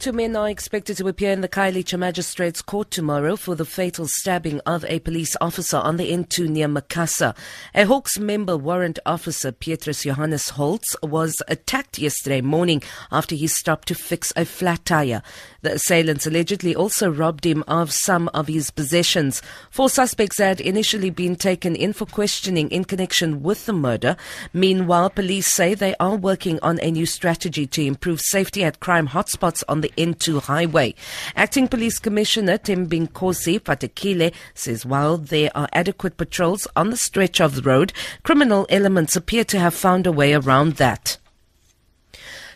Two men are expected to appear in the Khayelitsha Magistrates Court tomorrow for the fatal stabbing of a police officer on the N2 near Macassar. A Hawks member warrant officer, Petrus Johannes Holtz, was attacked yesterday morning after he stopped to fix a flat tire. The assailants allegedly also robbed him of some of his possessions. Four suspects had initially been taken in for questioning in connection with the murder. Meanwhile, police say they are working on a new strategy to improve safety at crime hotspots on the N2 highway. Acting Police Commissioner Thembinkosi Patekile says while there are adequate patrols on the stretch of the road, criminal elements appear to have found a way around that.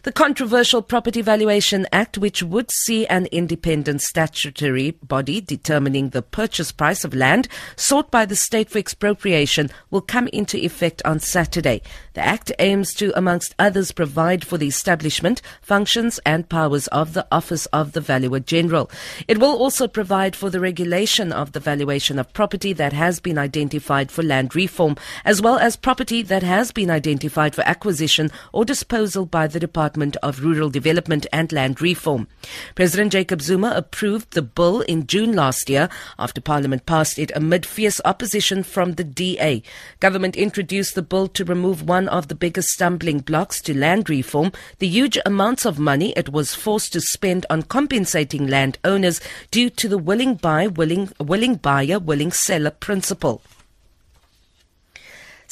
The controversial Property Valuation Act, which would see an independent statutory body determining the purchase price of land sought by the state for expropriation, will come into effect on Saturday. The Act aims to, amongst others, provide for the establishment, functions, and powers of the Office of the Valuer General. It will also provide for the regulation of the valuation of property that has been identified for land reform, as well as property that has been identified for acquisition or disposal by the Department Department of Rural Development and Land Reform. President Jacob Zuma approved the bill in June last year after Parliament passed it amid fierce opposition from the DA. Government introduced the bill to remove one of the biggest stumbling blocks to land reform, the huge amounts of money it was forced to spend on compensating landowners due to the willing buy, willing, willing buyer, willing seller principle.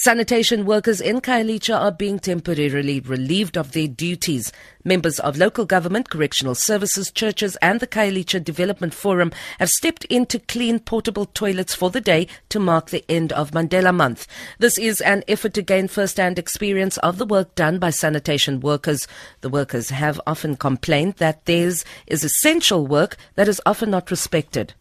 Sanitation workers in Khayelitsha are being temporarily relieved of their duties. Members of local government, correctional services, churches, and the Khayelitsha Development Forum have stepped in to clean portable toilets for the day to mark the end of Mandela Month. This is an effort to gain first-hand experience of the work done by sanitation workers. The workers have often complained that theirs is essential work that is often not respected.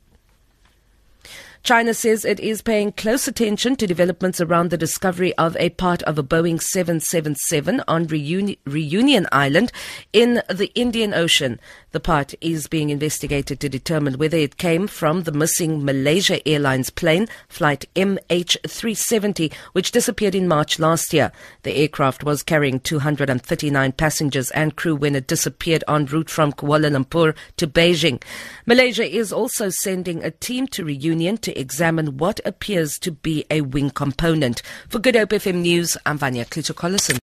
China says it is paying close attention to developments around the discovery of a part of a Boeing 777 on Reuni- Reunion Island in the Indian Ocean. The part is being investigated to determine whether it came from the missing Malaysia Airlines plane, flight MH370, which disappeared in March last year. The aircraft was carrying 239 passengers and crew when it disappeared en route from Kuala Lumpur to Beijing. Malaysia is also sending a team to Reunion to examine what appears to be a wing component. For Good Hope FM News, I'm Vanya Kluter-Collison.